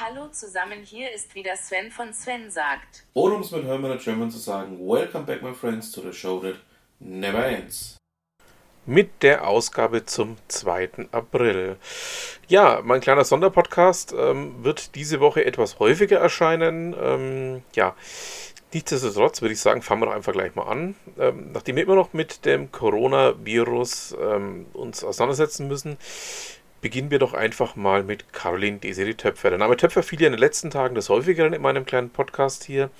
Hallo zusammen, hier ist wieder Sven von Sven sagt. Oder um es mit Hermann German zu sagen, Welcome back my friends to the show that never ends. Mit der Ausgabe zum 2. April. Ja, mein kleiner Sonderpodcast ähm, wird diese Woche etwas häufiger erscheinen. Ähm, ja, nichtsdestotrotz würde ich sagen, fangen wir doch einfach gleich mal an. Ähm, nachdem wir immer noch mit dem Coronavirus ähm, uns auseinandersetzen müssen, beginnen wir doch einfach mal mit Caroline Desiree Töpfer. Der Name Töpfer fiel ja in den letzten Tagen des häufigeren in meinem kleinen Podcast hier.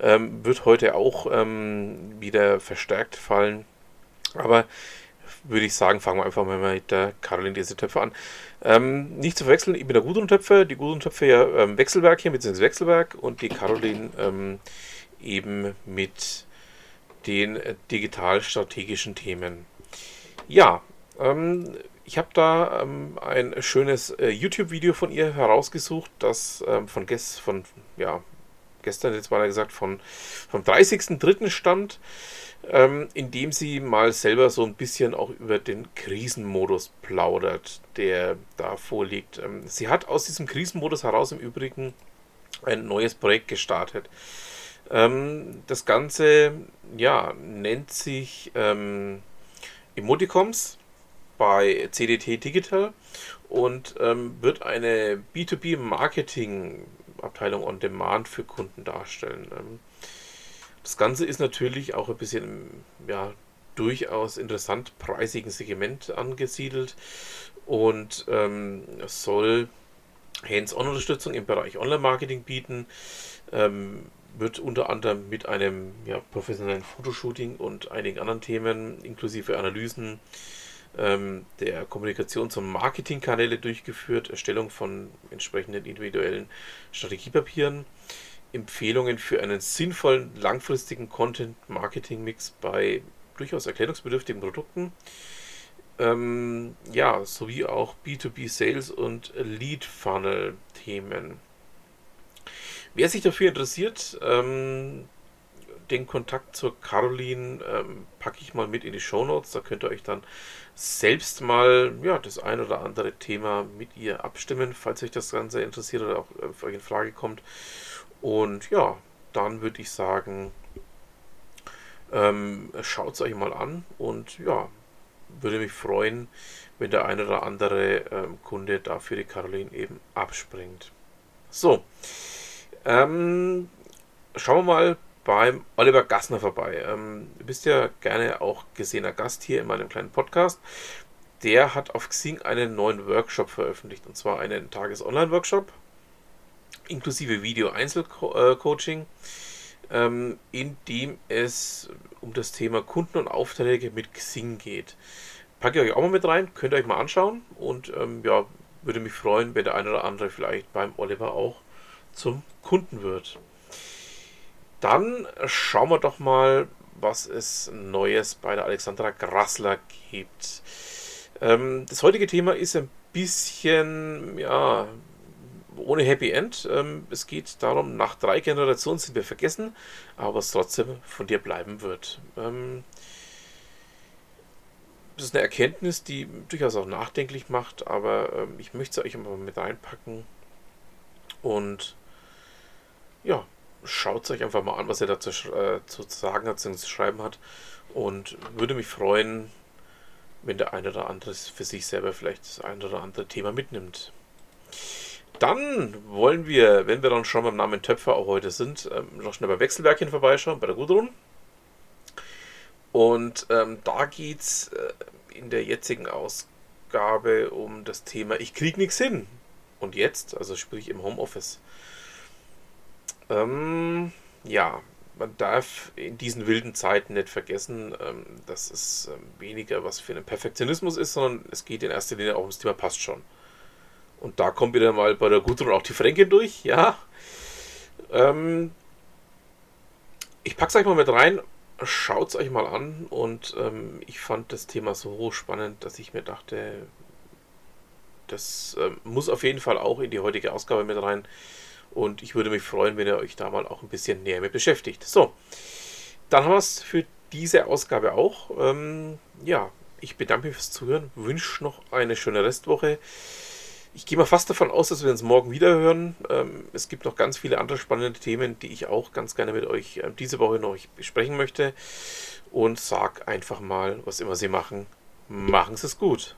Ähm, wird heute auch ähm, wieder verstärkt fallen. Aber würde ich sagen, fangen wir einfach mal mit der Caroline Desiree Töpfer an. Ähm, nicht zu verwechseln, ich bin der Gudrun Töpfer. Die Gudrun Töpfer ja ähm, Wechselwerk hier, beziehungsweise Wechselwerk. Und die Caroline ähm, eben mit den äh, digital-strategischen Themen. Ja, ähm, ich habe da ähm, ein schönes äh, YouTube-Video von ihr herausgesucht, das ähm, von, gest von ja, gestern, jetzt mal gesagt, von, vom 30.03. stand, ähm, in dem sie mal selber so ein bisschen auch über den Krisenmodus plaudert, der da vorliegt. Ähm, sie hat aus diesem Krisenmodus heraus im Übrigen ein neues Projekt gestartet. Ähm, das Ganze ja, nennt sich ähm, Emoticons bei CDT Digital und ähm, wird eine B2B-Marketing-Abteilung on Demand für Kunden darstellen. Ähm, das Ganze ist natürlich auch ein bisschen ja, durchaus interessant preisigen Segment angesiedelt und ähm, soll Hands-on-Unterstützung im Bereich Online-Marketing bieten. Ähm, wird unter anderem mit einem ja, professionellen Fotoshooting und einigen anderen Themen inklusive Analysen ähm, der Kommunikations- und Marketingkanäle durchgeführt, Erstellung von entsprechenden individuellen Strategiepapieren, Empfehlungen für einen sinnvollen langfristigen Content-Marketing-Mix bei durchaus erklärungsbedürftigen Produkten, ähm, ja, sowie auch B2B-Sales und Lead-Funnel-Themen. Wer sich dafür interessiert, ähm, den Kontakt zur Caroline ähm, packe ich mal mit in die Show Notes. Da könnt ihr euch dann selbst mal ja, das ein oder andere Thema mit ihr abstimmen, falls euch das Ganze interessiert oder auch äh, für euch in Frage kommt. Und ja, dann würde ich sagen, ähm, schaut es euch mal an und ja, würde mich freuen, wenn der ein oder andere ähm, Kunde dafür die Caroline eben abspringt. So, ähm, schauen wir mal beim Oliver Gassner vorbei. Ähm, du bist ja gerne auch gesehener Gast hier in meinem kleinen Podcast. Der hat auf Xing einen neuen Workshop veröffentlicht und zwar einen Tages-Online-Workshop inklusive Video-Einzelcoaching, ähm, in dem es um das Thema Kunden und Aufträge mit Xing geht. Packe ich euch auch mal mit rein, könnt ihr euch mal anschauen und ähm, ja, würde mich freuen, wenn der eine oder andere vielleicht beim Oliver auch zum Kunden wird. Dann schauen wir doch mal, was es Neues bei der Alexandra Grassler gibt. Ähm, das heutige Thema ist ein bisschen, ja, ohne Happy End. Ähm, es geht darum, nach drei Generationen sind wir vergessen, aber es trotzdem von dir bleiben wird. Ähm, das ist eine Erkenntnis, die durchaus auch nachdenklich macht, aber ähm, ich möchte es euch immer mit reinpacken. Und ja, schaut euch einfach mal an, was er dazu äh, zu sagen hat, zu schreiben hat. Und würde mich freuen, wenn der eine oder andere für sich selber vielleicht das eine oder andere Thema mitnimmt. Dann wollen wir, wenn wir dann schon beim Namen Töpfer auch heute sind, ähm, noch schnell bei Wechselwerkchen vorbeischauen, bei der Gudrun. Und ähm, da geht es äh, in der jetzigen Ausgabe um das Thema Ich krieg nichts hin. Und jetzt, also sprich im Homeoffice. Ähm, ja, man darf in diesen wilden Zeiten nicht vergessen, ähm, dass es ähm, weniger was für einen Perfektionismus ist, sondern es geht in erster Linie auch ums Thema passt schon. Und da kommt wieder mal bei der Gudrun auch die Fränkin durch, ja. Ähm, ich pack's euch mal mit rein, schaut's euch mal an und ähm, ich fand das Thema so spannend, dass ich mir dachte, das ähm, muss auf jeden Fall auch in die heutige Ausgabe mit rein. Und ich würde mich freuen, wenn ihr euch da mal auch ein bisschen näher mit beschäftigt. So, dann haben wir es für diese Ausgabe auch. Ähm, ja, ich bedanke mich fürs Zuhören, wünsche noch eine schöne Restwoche. Ich gehe mal fast davon aus, dass wir uns morgen wieder hören. Ähm, es gibt noch ganz viele andere spannende Themen, die ich auch ganz gerne mit euch äh, diese Woche noch besprechen möchte. Und sag einfach mal, was immer Sie machen, machen Sie es gut.